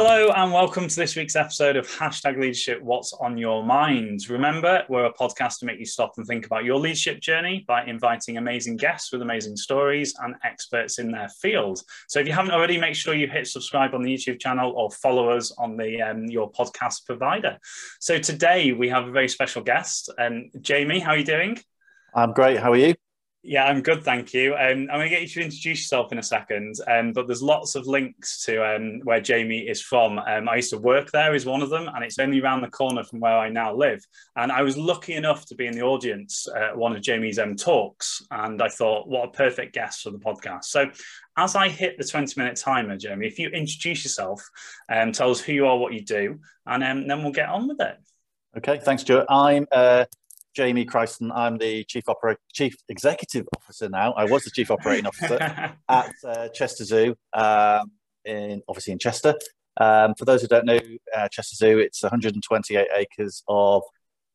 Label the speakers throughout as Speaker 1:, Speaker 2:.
Speaker 1: Hello and welcome to this week's episode of Hashtag Leadership What's on Your Mind. Remember, we're a podcast to make you stop and think about your leadership journey by inviting amazing guests with amazing stories and experts in their field. So if you haven't already, make sure you hit subscribe on the YouTube channel or follow us on the um, your podcast provider. So today we have a very special guest. Um, Jamie, how are you doing?
Speaker 2: I'm great. How are you?
Speaker 1: Yeah, I'm good, thank you. Um, I'm going to get you to introduce yourself in a second, um, but there's lots of links to um, where Jamie is from. Um, I used to work there, is one of them, and it's only around the corner from where I now live. And I was lucky enough to be in the audience at one of Jamie's um, talks, and I thought, what a perfect guest for the podcast. So, as I hit the 20 minute timer, Jamie, if you introduce yourself and um, tell us who you are, what you do, and then we'll get on with it.
Speaker 2: Okay, thanks, Stuart. I'm uh, Jamie Christon. I'm the chief Opera- chief executive officer now. I was the chief operating officer at uh, Chester Zoo, um, in obviously in Chester. Um, for those who don't know, uh, Chester Zoo, it's 128 acres of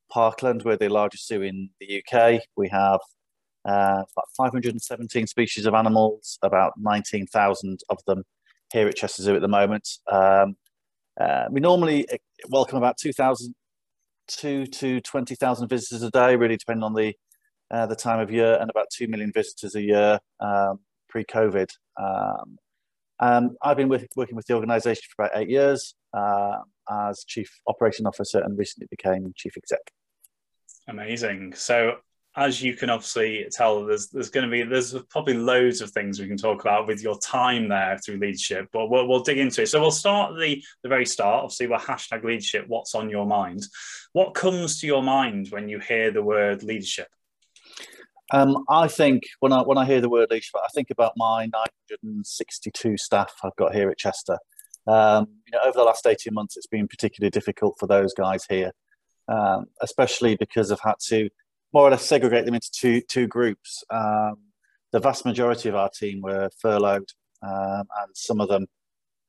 Speaker 2: parkland. We're the largest zoo in the UK. We have uh, about 517 species of animals, about 19,000 of them here at Chester Zoo at the moment. Um, uh, we normally uh, welcome about 2,000 two to 20,000 visitors a day, really depending on the uh, the time of year, and about 2 million visitors a year um, pre COVID. Um, um, I've been with, working with the organisation for about eight years uh, as Chief Operating Officer and recently became Chief Exec.
Speaker 1: Amazing. So as you can obviously tell, there's there's going to be there's probably loads of things we can talk about with your time there through leadership, but we'll, we'll dig into it. So we'll start the the very start. Obviously, we're hashtag leadership. What's on your mind? What comes to your mind when you hear the word leadership?
Speaker 2: Um, I think when I when I hear the word leadership, I think about my 962 staff I've got here at Chester. Um, you know, over the last 18 months, it's been particularly difficult for those guys here, um, especially because I've had to more or less segregate them into two two groups. Um, the vast majority of our team were furloughed, um, and some of them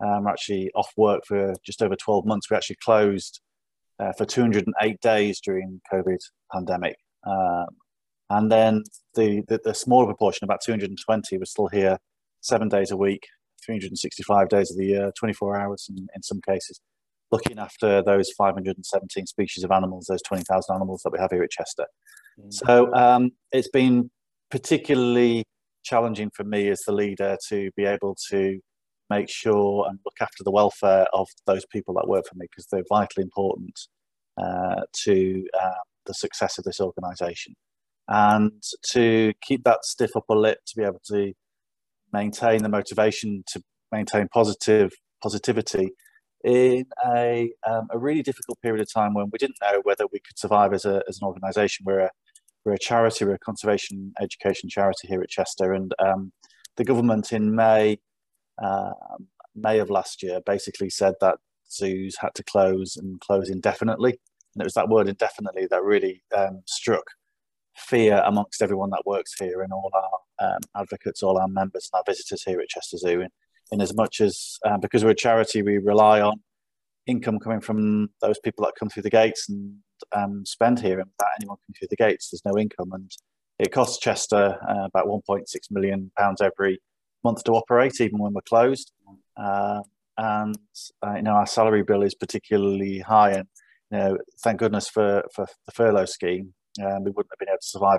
Speaker 2: um, actually off work for just over 12 months. We actually closed uh, for 208 days during COVID pandemic, um, and then the, the, the smaller proportion, about 220, was still here seven days a week, 365 days of the year, 24 hours in, in some cases looking after those 517 species of animals, those 20,000 animals that we have here at Chester. Mm. So um, it's been particularly challenging for me as the leader to be able to make sure and look after the welfare of those people that work for me because they're vitally important uh, to uh, the success of this organisation. And to keep that stiff upper lip to be able to maintain the motivation to maintain positive positivity in a, um, a really difficult period of time when we didn't know whether we could survive as, a, as an organisation. We're a, we're a charity, we're a conservation education charity here at Chester, and um, the government in May uh, May of last year basically said that zoos had to close and close indefinitely, and it was that word indefinitely that really um, struck fear amongst everyone that works here and all our um, advocates, all our members and our visitors here at Chester Zoo. And in as much as um, because we're a charity, we rely on income coming from those people that come through the gates and um, spend here. And without anyone coming through the gates, there's no income, and it costs Chester uh, about 1.6 million pounds every month to operate, even when we're closed. Uh, and uh, you know our salary bill is particularly high, and you know thank goodness for for the furlough scheme. Um, we wouldn't have been able to survive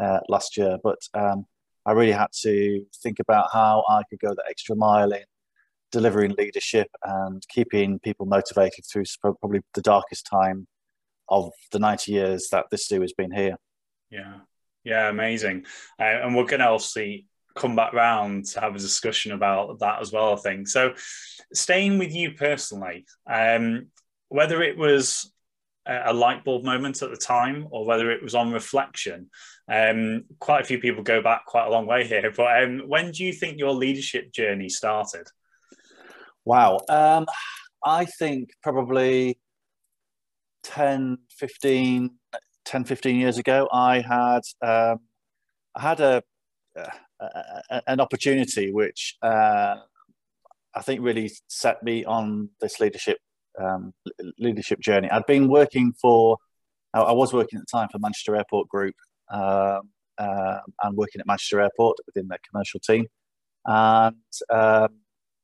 Speaker 2: uh, last year, but um, I really had to think about how I could go the extra mile in delivering leadership and keeping people motivated through probably the darkest time of the 90 years that this zoo has been here.
Speaker 1: Yeah, yeah, amazing. Uh, and we're going to obviously come back round to have a discussion about that as well, I think. So, staying with you personally, um, whether it was a light bulb moment at the time or whether it was on reflection. Um, quite a few people go back quite a long way here, but um, when do you think your leadership journey started?
Speaker 2: Wow. Um, I think probably 10, 15, 10, 15 years ago, I had, um, I had a, an opportunity which uh, I think really set me on this leadership um, leadership journey. I'd been working for, I was working at the time for Manchester Airport Group uh, and working at Manchester Airport within their commercial team. And um,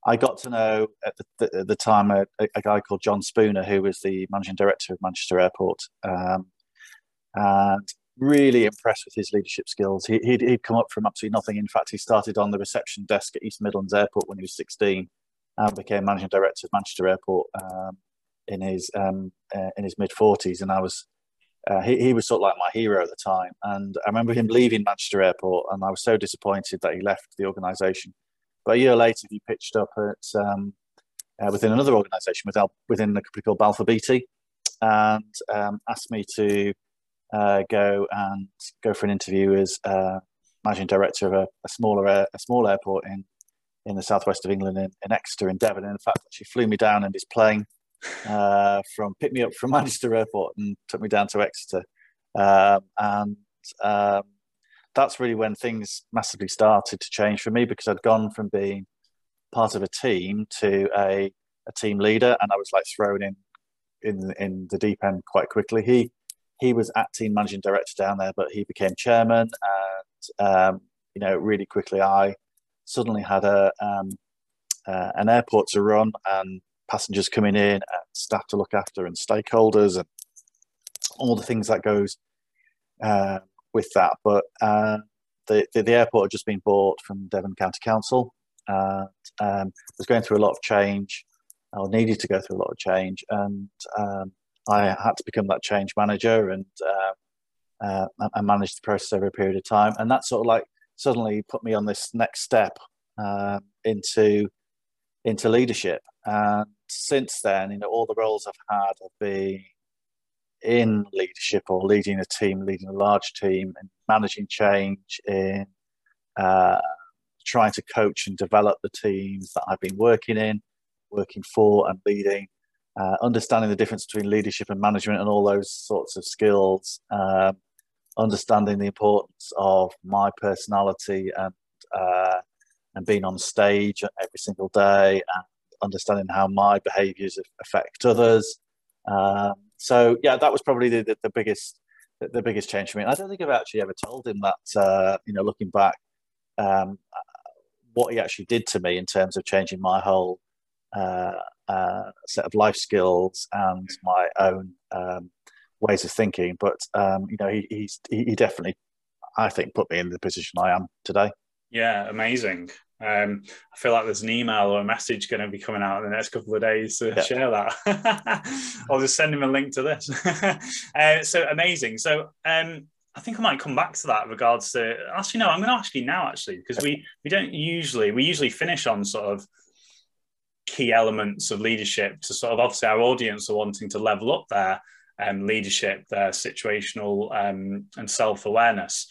Speaker 2: I got to know at the, at the time a, a, guy called John Spooner, who was the managing director of Manchester Airport, um, and really impressed with his leadership skills. He, would he'd come up from absolutely nothing. In fact, he started on the reception desk at East Midlands Airport when he was 16 and became managing director of Manchester Airport um, in his um, uh, in his mid 40s. And I was uh, he, he was sort of like my hero at the time. And I remember him leaving Manchester Airport, and I was so disappointed that he left the organisation. But a year later, he pitched up at um, uh, within another organisation within, within a company called Balfour Beatty, and um, asked me to uh, go and go for an interview as uh, managing director of a, a smaller air, a small airport in in the southwest of England in, in Exeter in Devon. And in fact, she flew me down in his plane uh, from picked me up from Manchester Airport and took me down to Exeter, um, and um, that's really when things massively started to change for me because I'd gone from being part of a team to a, a team leader, and I was like thrown in in in the deep end quite quickly. He he was acting managing director down there, but he became chairman, and um, you know really quickly I suddenly had a um, uh, an airport to run and passengers coming in and staff to look after and stakeholders and all the things that goes uh, with that. But uh, the, the, the airport had just been bought from Devon County Council and um, was going through a lot of change or needed to go through a lot of change and um, I had to become that change manager and uh, uh, I managed the process over a period of time and that sort of like suddenly put me on this next step uh, into into leadership. And since then, you know, all the roles I've had have been in leadership or leading a team, leading a large team, and managing change in uh, trying to coach and develop the teams that I've been working in, working for, and leading. Uh, understanding the difference between leadership and management and all those sorts of skills, um, understanding the importance of my personality and uh, and being on stage every single day and understanding how my behaviours affect others. Um, so yeah, that was probably the, the, the biggest the, the, biggest change for me. And I don't think I've actually ever told him that. Uh, you know, looking back, um, what he actually did to me in terms of changing my whole uh, uh, set of life skills and my own um, ways of thinking. But um, you know, he, he definitely, I think, put me in the position I am today.
Speaker 1: Yeah, amazing. Um, I feel like there's an email or a message going to be coming out in the next couple of days to yeah. share that. I'll just send him a link to this. uh, so amazing. So um, I think I might come back to that regards to actually no, I'm going to ask you now actually because we we don't usually we usually finish on sort of key elements of leadership to sort of obviously our audience are wanting to level up their um, leadership, their situational um, and self awareness.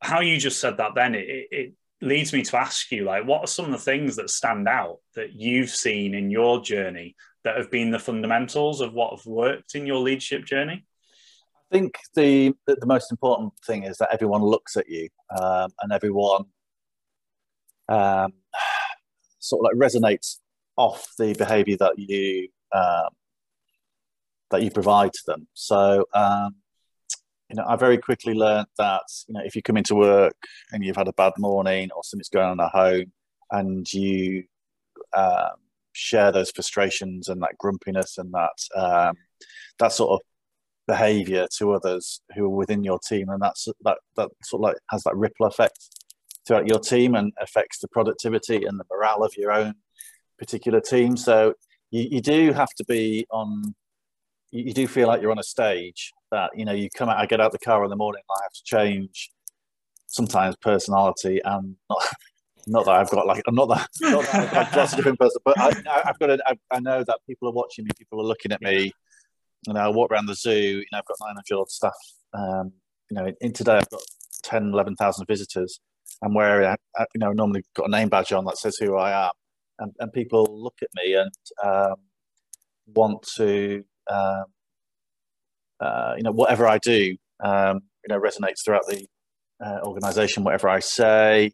Speaker 1: How you just said that then, it, it leads me to ask you, like, what are some of the things that stand out that you've seen in your journey that have been the fundamentals of what have worked in your leadership journey?
Speaker 2: I think the the most important thing is that everyone looks at you um, and everyone um, sort of like resonates off the behaviour that you um, that you provide to them. So, um, you know, I very quickly learned that, you know, if you come into work and you've had a bad morning or something's going on at home and you um, share those frustrations and that grumpiness and that, um, that sort of behavior to others who are within your team and that's that that sort of like has that ripple effect throughout your team and affects the productivity and the morale of your own particular team. So you, you do have to be on you, you do feel like you're on a stage that you know you come out i get out the car in the morning i have to change sometimes personality and not not that I've got like I'm not that not that I've got lots of different person, but I, have got to, I, I, know that people are watching me, people are looking at me. You know, I walk around the zoo. You know, I've got 900 odd staff. Um, you know, in today I've got 10, 11,000 visitors. I'm wearing, I, you know, normally got a name badge on that says who I am, and, and people look at me and um, want to um, uh, you know, whatever I do, um, you know, resonates throughout the uh, organization. Whatever I say,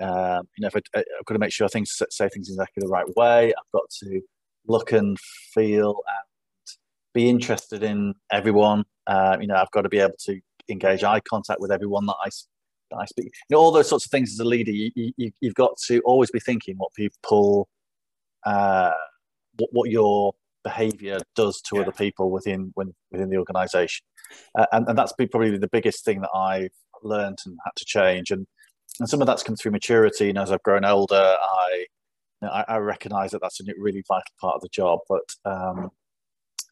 Speaker 2: um, you know, if I, have got to make sure things say things exactly the right way. I've got to look and feel and be interested in everyone. Uh, you know, I've got to be able to engage eye contact with everyone that I that I speak. You know, all those sorts of things as a leader, you, you, you've got to always be thinking what people, uh, what, what your behavior does to yeah. other people within when, within the organization. Uh, and, and that's probably the biggest thing that I've learned and had to change. And, and some of that's come through maturity. And as I've grown older, I, you know, I, I recognize that that's a really vital part of the job. But um,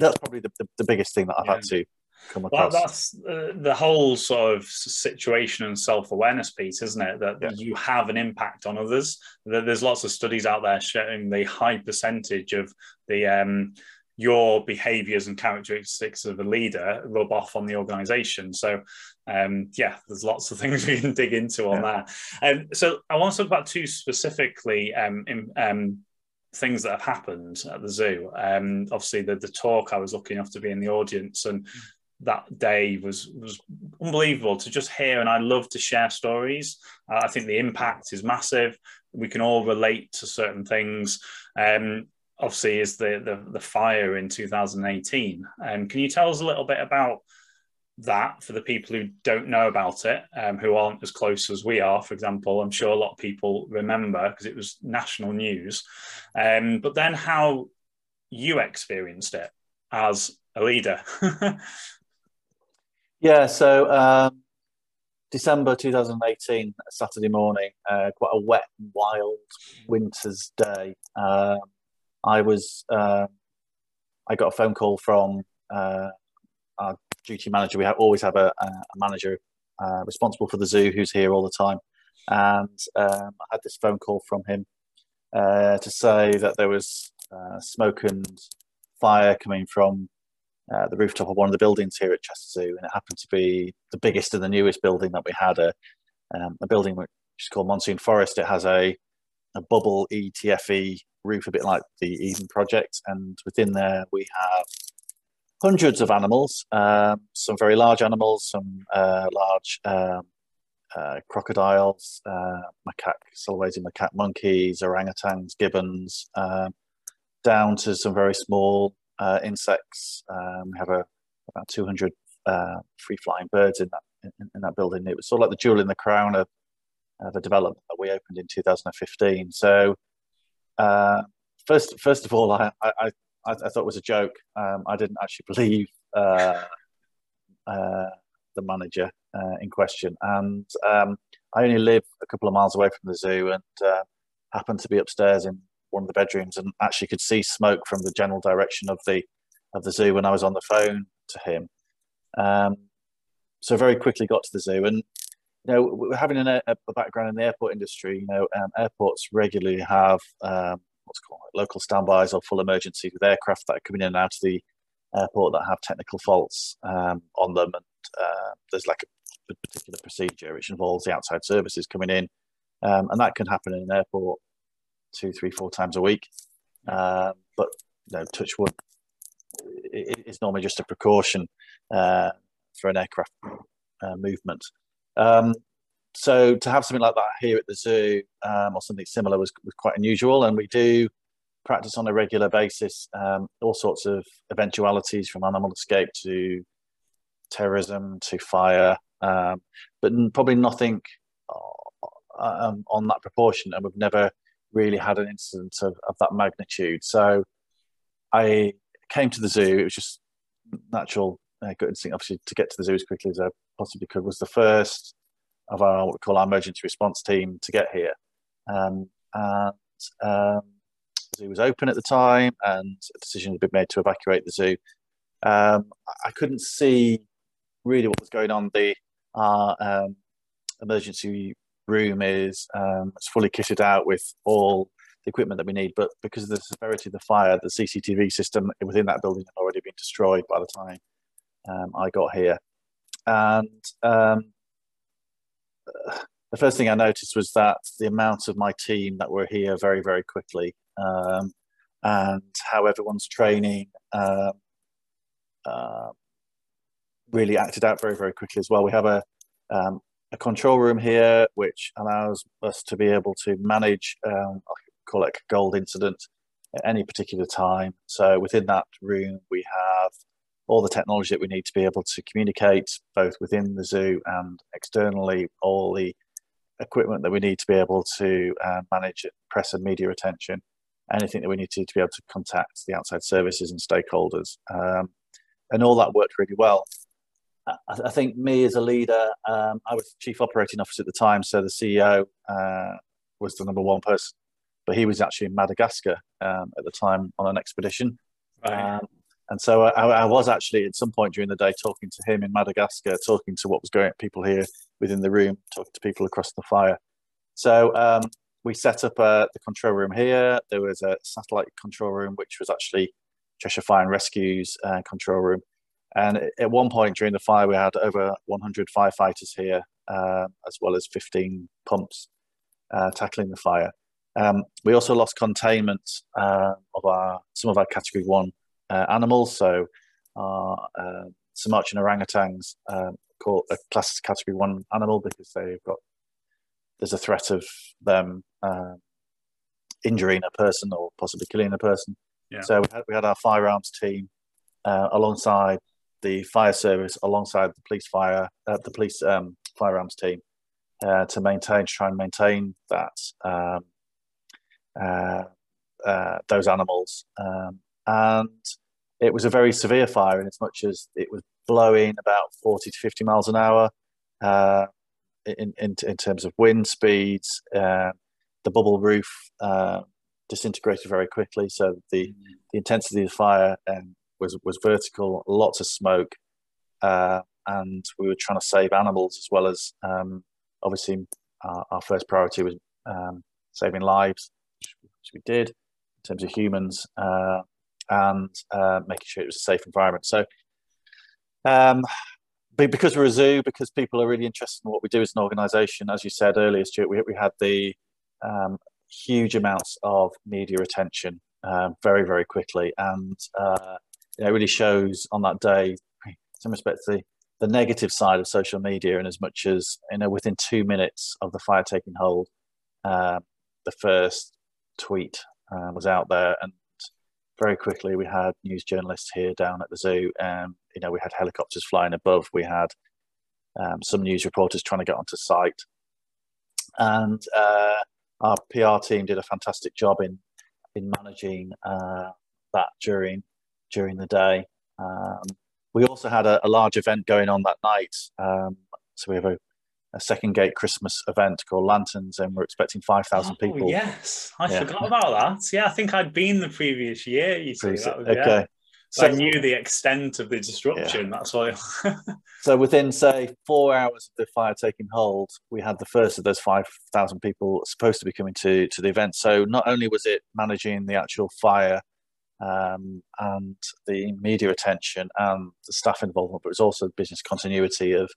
Speaker 2: that's probably the, the, the, biggest thing that I've yeah. had to come across.
Speaker 1: Well, that's uh, the whole sort of situation and self awareness piece, isn't it? That yeah. you have an impact on others. There's lots of studies out there showing the high percentage of the um, your behaviors and characteristics of a leader rub off on the organization. So, um, yeah, there's lots of things we can dig into on yeah. that. And so, I want to talk about two specifically um, in, um, things that have happened at the zoo. Um, obviously, the, the talk I was lucky enough to be in the audience, and that day was was unbelievable to just hear. And I love to share stories. Uh, I think the impact is massive. We can all relate to certain things. Um, obviously, is the, the the fire in 2018. Um, can you tell us a little bit about? that for the people who don't know about it, um, who aren't as close as we are, for example. I'm sure a lot of people remember because it was national news. Um, but then how you experienced it as a leader.
Speaker 2: yeah, so um, December 2018, Saturday morning, uh, quite a wet, and wild winter's day. Um, I was, uh, I got a phone call from uh, our duty manager. We have, always have a, a manager uh, responsible for the zoo who's here all the time. And um, I had this phone call from him uh, to say that there was uh, smoke and fire coming from uh, the rooftop of one of the buildings here at Chester Zoo, and it happened to be the biggest and the newest building that we had. A, um, a building which is called Monsoon Forest. It has a a bubble ETFE roof, a bit like the Eden Project, and within there we have hundreds of animals, um, some very large animals, some uh, large um, uh, crocodiles, uh, macaque, Sulawesi macaque monkeys, orangutans, gibbons, um, down to some very small uh, insects. Um, we have a, about 200 uh, free flying birds in that in, in, that building. It was sort of like the jewel in the crown of, a development that we opened in 2015. So uh, first, first of all, I, I, I, I thought it was a joke. Um, I didn't actually believe uh, uh, the manager uh, in question, and um, I only live a couple of miles away from the zoo, and happened to be upstairs in one of the bedrooms, and actually could see smoke from the general direction of the of the zoo when I was on the phone to him. Um, so very quickly got to the zoo, and you know, having an, a, background in the airport industry, you know, um, airports regularly have um, what's called local standbys or full emergencies with aircraft that are coming in and out of the airport that have technical faults um, on them. And uh, there's like a, particular procedure which involves the outside services coming in. Um, and that can happen in an airport two, three, four times a week. Um, but touch wood, it, it's normally just a precaution uh, for an aircraft uh, movement. Um, so to have something like that here at the zoo um, or something similar was, was quite unusual and we do practice on a regular basis um, all sorts of eventualities from animal escape to terrorism to fire um, but probably nothing uh, um, on that proportion and we've never really had an incident of, of that magnitude so i came to the zoo it was just natural uh, good instinct obviously to get to the zoo as quickly as i possibly could was the first of our what we call our emergency response team to get here. Um, and um, the zoo was open at the time, and a decision had been made to evacuate the zoo. Um, I couldn't see really what was going on. The our um, emergency room is um, it's fully kitted out with all the equipment that we need, but because of the severity of the fire, the CCTV system within that building had already been destroyed by the time um, I got here. And um, the first thing I noticed was that the amount of my team that were here very, very quickly, um, and how everyone's training um, uh, really acted out very, very quickly as well. We have a um, a control room here, which allows us to be able to manage, um, I call it a gold incident at any particular time. So within that room, we have all the technology that we need to be able to communicate both within the zoo and externally, all the equipment that we need to be able to uh, manage press and media attention, anything that we need to to be able to contact the outside services and stakeholders. Um, and all that worked really well. I, think me as a leader, um, I was chief operating officer at the time, so the CEO uh, was the number one person, but he was actually in Madagascar um, at the time on an expedition. Right. Um, and so I, I, was actually at some point during the day talking to him in Madagascar, talking to what was going on, people here within the room, talking to people across the fire. So um, we set up uh, the control room here. There was a satellite control room, which was actually Cheshire Fire and Rescue's uh, control room. And at one point during the fire, we had over 100 firefighters here, uh, as well as 15 pumps uh, tackling the fire. Um, we also lost containment uh, of our some of our Category One uh, animals. So our uh, Sumatran orangutans um, called a class Category One animal because they've got there's a threat of them uh, injuring a person or possibly killing a person. Yeah. So we had, we had our firearms team uh, alongside the fire service, alongside the police fire, uh, the police um, firearms team, uh, to maintain, try and maintain that um, uh, uh, those animals. Um, and it was a very severe fire in as much as it was blowing about 40 to 50 miles an hour uh, in, in, in, terms of wind speeds. Uh, the bubble roof uh, disintegrated very quickly, so the, mm. the intensity of the fire um, was, was vertical, lots of smoke, uh, and we were trying to save animals as well as um, obviously our, our, first priority was um, saving lives, which we did in terms of humans. Uh, and uh, making sure it was a safe environment. So, um, because we're a zoo, because people are really interested in what we do as an organisation, as you said earlier, Stuart, we, we had the um, huge amounts of media attention um, very, very quickly, and uh, it really shows on that day, in some respects, the the negative side of social media, and as much as you know, within two minutes of the fire taking hold, uh, the first tweet uh, was out there, and very quickly we had news journalists here down at the zoo and you know we had helicopters flying above. We had um, some news reporters trying to get onto site. And uh, our pr team did a fantastic job in in managing uh, that during during the day um, we also had a, a, large event going on that night um, so we have a a second gate Christmas event called Lanterns, and we're expecting five thousand oh, people.
Speaker 1: Yes, I yeah. forgot about that. Yeah, I think I'd been the previous year. You see, was, okay. Yeah. So, I knew the extent of the disruption. Yeah. That's why.
Speaker 2: so within say four hours of the fire taking hold, we had the first of those five thousand people supposed to be coming to to the event. So not only was it managing the actual fire um, and the media attention and the staff involvement, but it was also business continuity of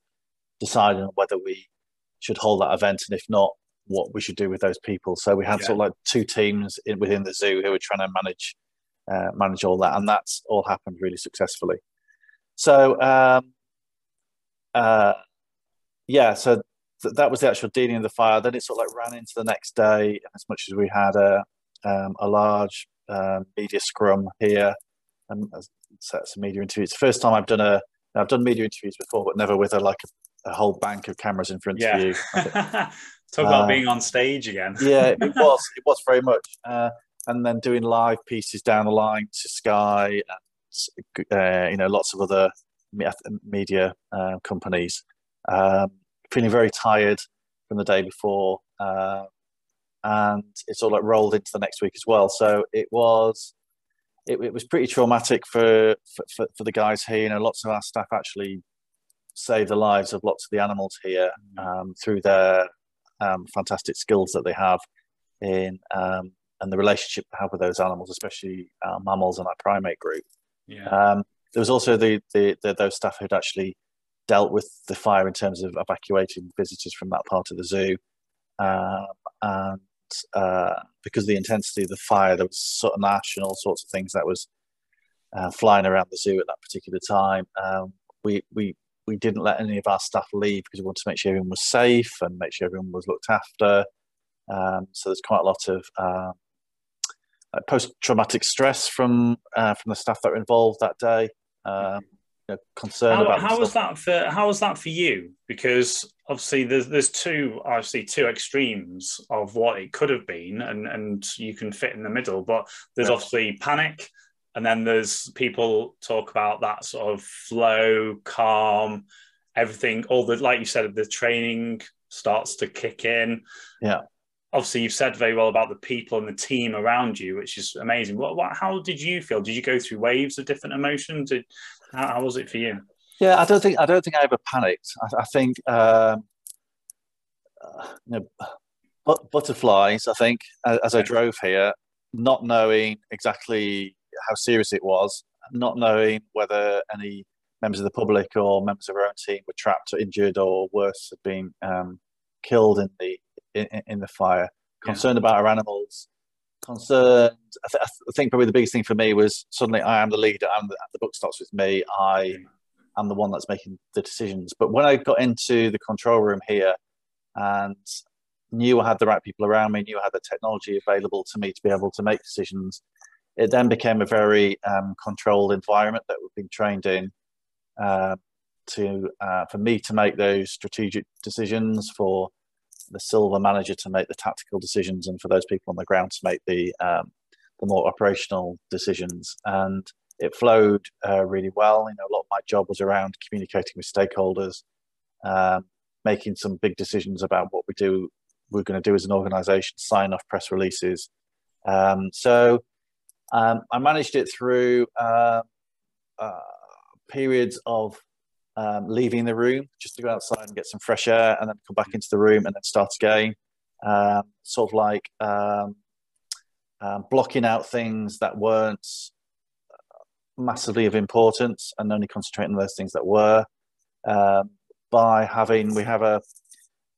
Speaker 2: deciding whether we should hold that event and if not, what we should do with those people. So we had yeah. sort of like two teams in, within the zoo who were trying to manage uh, manage all that, and that's all happened really successfully. So um, uh, yeah, so th- that was the actual dealing of the fire. Then it sort of like ran into the next day, as much as we had a um, a large um, media scrum here and set some media interviews. It's the first time I've done a I've done media interviews before, but never with a like a a whole bank of cameras in front yeah. of you.
Speaker 1: Talk about uh, being on stage again.
Speaker 2: yeah, it was. It was very much. Uh, and then doing live pieces down the line to Sky and uh, you know lots of other media uh, companies. Um, feeling very tired from the day before, uh, and it's all like rolled into the next week as well. So it was. It, it was pretty traumatic for, for, for the guys here. You know, lots of our staff actually save the lives of lots of the animals here mm. um, through their um, fantastic skills that they have in um, and the relationship they have with those animals, especially our mammals and our primate group. Yeah. Um, there was also the, the, the, those staff who'd actually dealt with the fire in terms of evacuating visitors from that part of the zoo. Um, and uh, because of the intensity of the fire, there was sort of ash and all sorts of things that was uh, flying around the zoo at that particular time. Um, we, we we didn't let any of our staff leave because we wanted to make sure everyone was safe and make sure everyone was looked after. Um, so there's quite a lot of uh, post-traumatic stress from uh, from the staff that were involved that day. Um, know, concerned
Speaker 1: how,
Speaker 2: about.
Speaker 1: How was that for? How was that for you? Because obviously, there's there's two obviously two extremes of what it could have been, and and you can fit in the middle. But there's obviously panic, and then there's people talk about that sort of flow, calm, everything. All the like you said, the training starts to kick in.
Speaker 2: Yeah
Speaker 1: obviously you've said very well about the people and the team around you, which is amazing. What, what how did you feel? Did you go through waves of different emotions? Did, how, how, was it for you?
Speaker 2: Yeah, I don't think I don't think I ever panicked. I, I think um, uh, you know, but, butterflies. I think as I drove here, not knowing exactly how serious it was, not knowing whether any members of the public or members of our own team were trapped or injured or worse, had been um, killed in the in, in the fire. Concerned yeah. about our animals, concerned. I, th- I, think probably the biggest thing for me was suddenly I am the leader. I'm the, the book starts with me. I am the one that's making the decisions. But when I got into the control room here and knew I had the right people around me, knew I had the technology available to me to be able to make decisions, it then became a very um, controlled environment that we've been trained in. Uh, to uh, for me to make those strategic decisions, for the silver manager to make the tactical decisions, and for those people on the ground to make the um, the more operational decisions. And it flowed uh, really well. You know, a lot of my job was around communicating with stakeholders, um, making some big decisions about what we do. We're going to do as an organisation, sign off press releases. Um, so um, I managed it through uh, uh, periods of um, leaving the room just to go outside and get some fresh air, and then come back into the room and then start again. Um, sort of like um, um blocking out things that weren't massively of importance and only concentrating on those things that were. Um, by having, we have a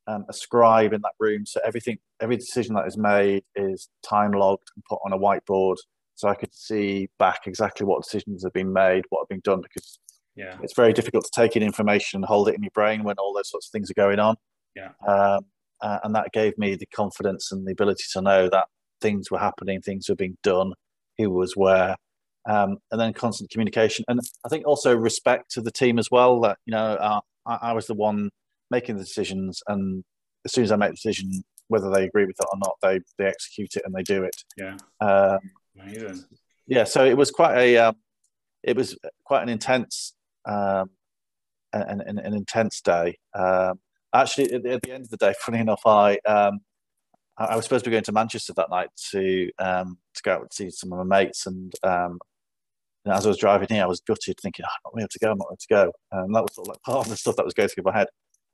Speaker 2: um, a scribe in that room, so everything, every decision that is made is time logged and put on a whiteboard, so I could see back exactly what decisions have been made, what have been done, because
Speaker 1: yeah.
Speaker 2: It's very difficult to take in information and hold it in your brain when all those sorts of things are going on.
Speaker 1: Yeah.
Speaker 2: Um, uh, and that gave me the confidence and the ability to know that things were happening, things were being done, who was where, um, and then constant communication. And I think also respect to the team as well. That you know, uh, I, I, was the one making the decisions, and as soon as I make the decision, whether they agree with it or not, they they execute it and they do it.
Speaker 1: Yeah.
Speaker 2: Um,
Speaker 1: Amazing.
Speaker 2: Yeah. So it was quite a, um, it was quite an intense um, an, an, an, intense day. Um, actually, at the, at the, end of the day, funny enough, I um, I was supposed to be going to Manchester that night to um, to go out and see some of my mates, and, um, and as I was driving here, I was gutted, thinking, oh, "I'm not able to go. I'm not able to go." And that was sort of like part of the stuff that was going through my head.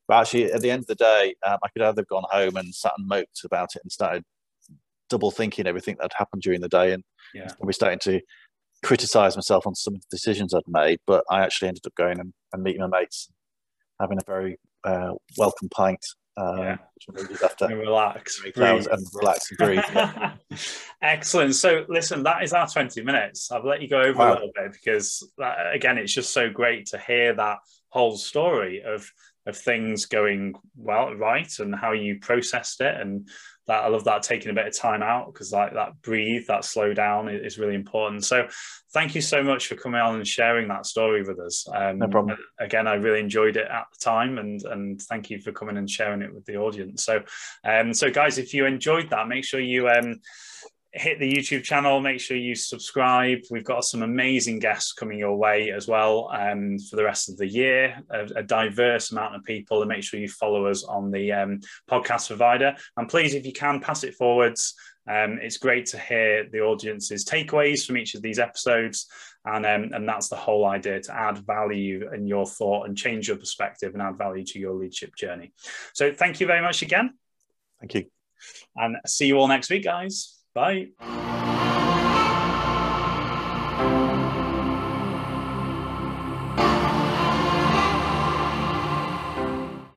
Speaker 2: But actually, at the end of the day, um, I could either have gone home and sat and moped about it and started double thinking everything that happened during the day, and
Speaker 1: yeah.
Speaker 2: probably starting to criticize myself on some of the decisions I'd made, but I actually ended up going and, and meeting my mates, having a very uh, welcome pint. Um, yeah.
Speaker 1: After and relax,
Speaker 2: and relax and breathe.
Speaker 1: Yeah. Excellent. So, listen, that is our 20 minutes. I've let you go over wow. a little bit because, that, again, it's just so great to hear that whole story of of things going well right and how you processed it and that I love that taking a bit of time out because like that breathe, that slow down is really important. So thank you so much for coming on and sharing that story with us. Um,
Speaker 2: no problem.
Speaker 1: Again, I really enjoyed it at the time, and and thank you for coming and sharing it with the audience. So, um, so guys, if you enjoyed that, make sure you um hit the YouTube channel. Make sure you subscribe. We've got some amazing guests coming your way as well um, for the rest of the year. A, a, diverse amount of people, and make sure you follow us on the um, podcast provider. And please, if you can, pass it forwards. Um, it's great to hear the audience's takeaways from each of these episodes, and um, and that's the whole idea to add value in your thought and change your perspective and add value to your leadership journey. So, thank you very much again.
Speaker 2: Thank you,
Speaker 1: and see you all next week, guys. Bye.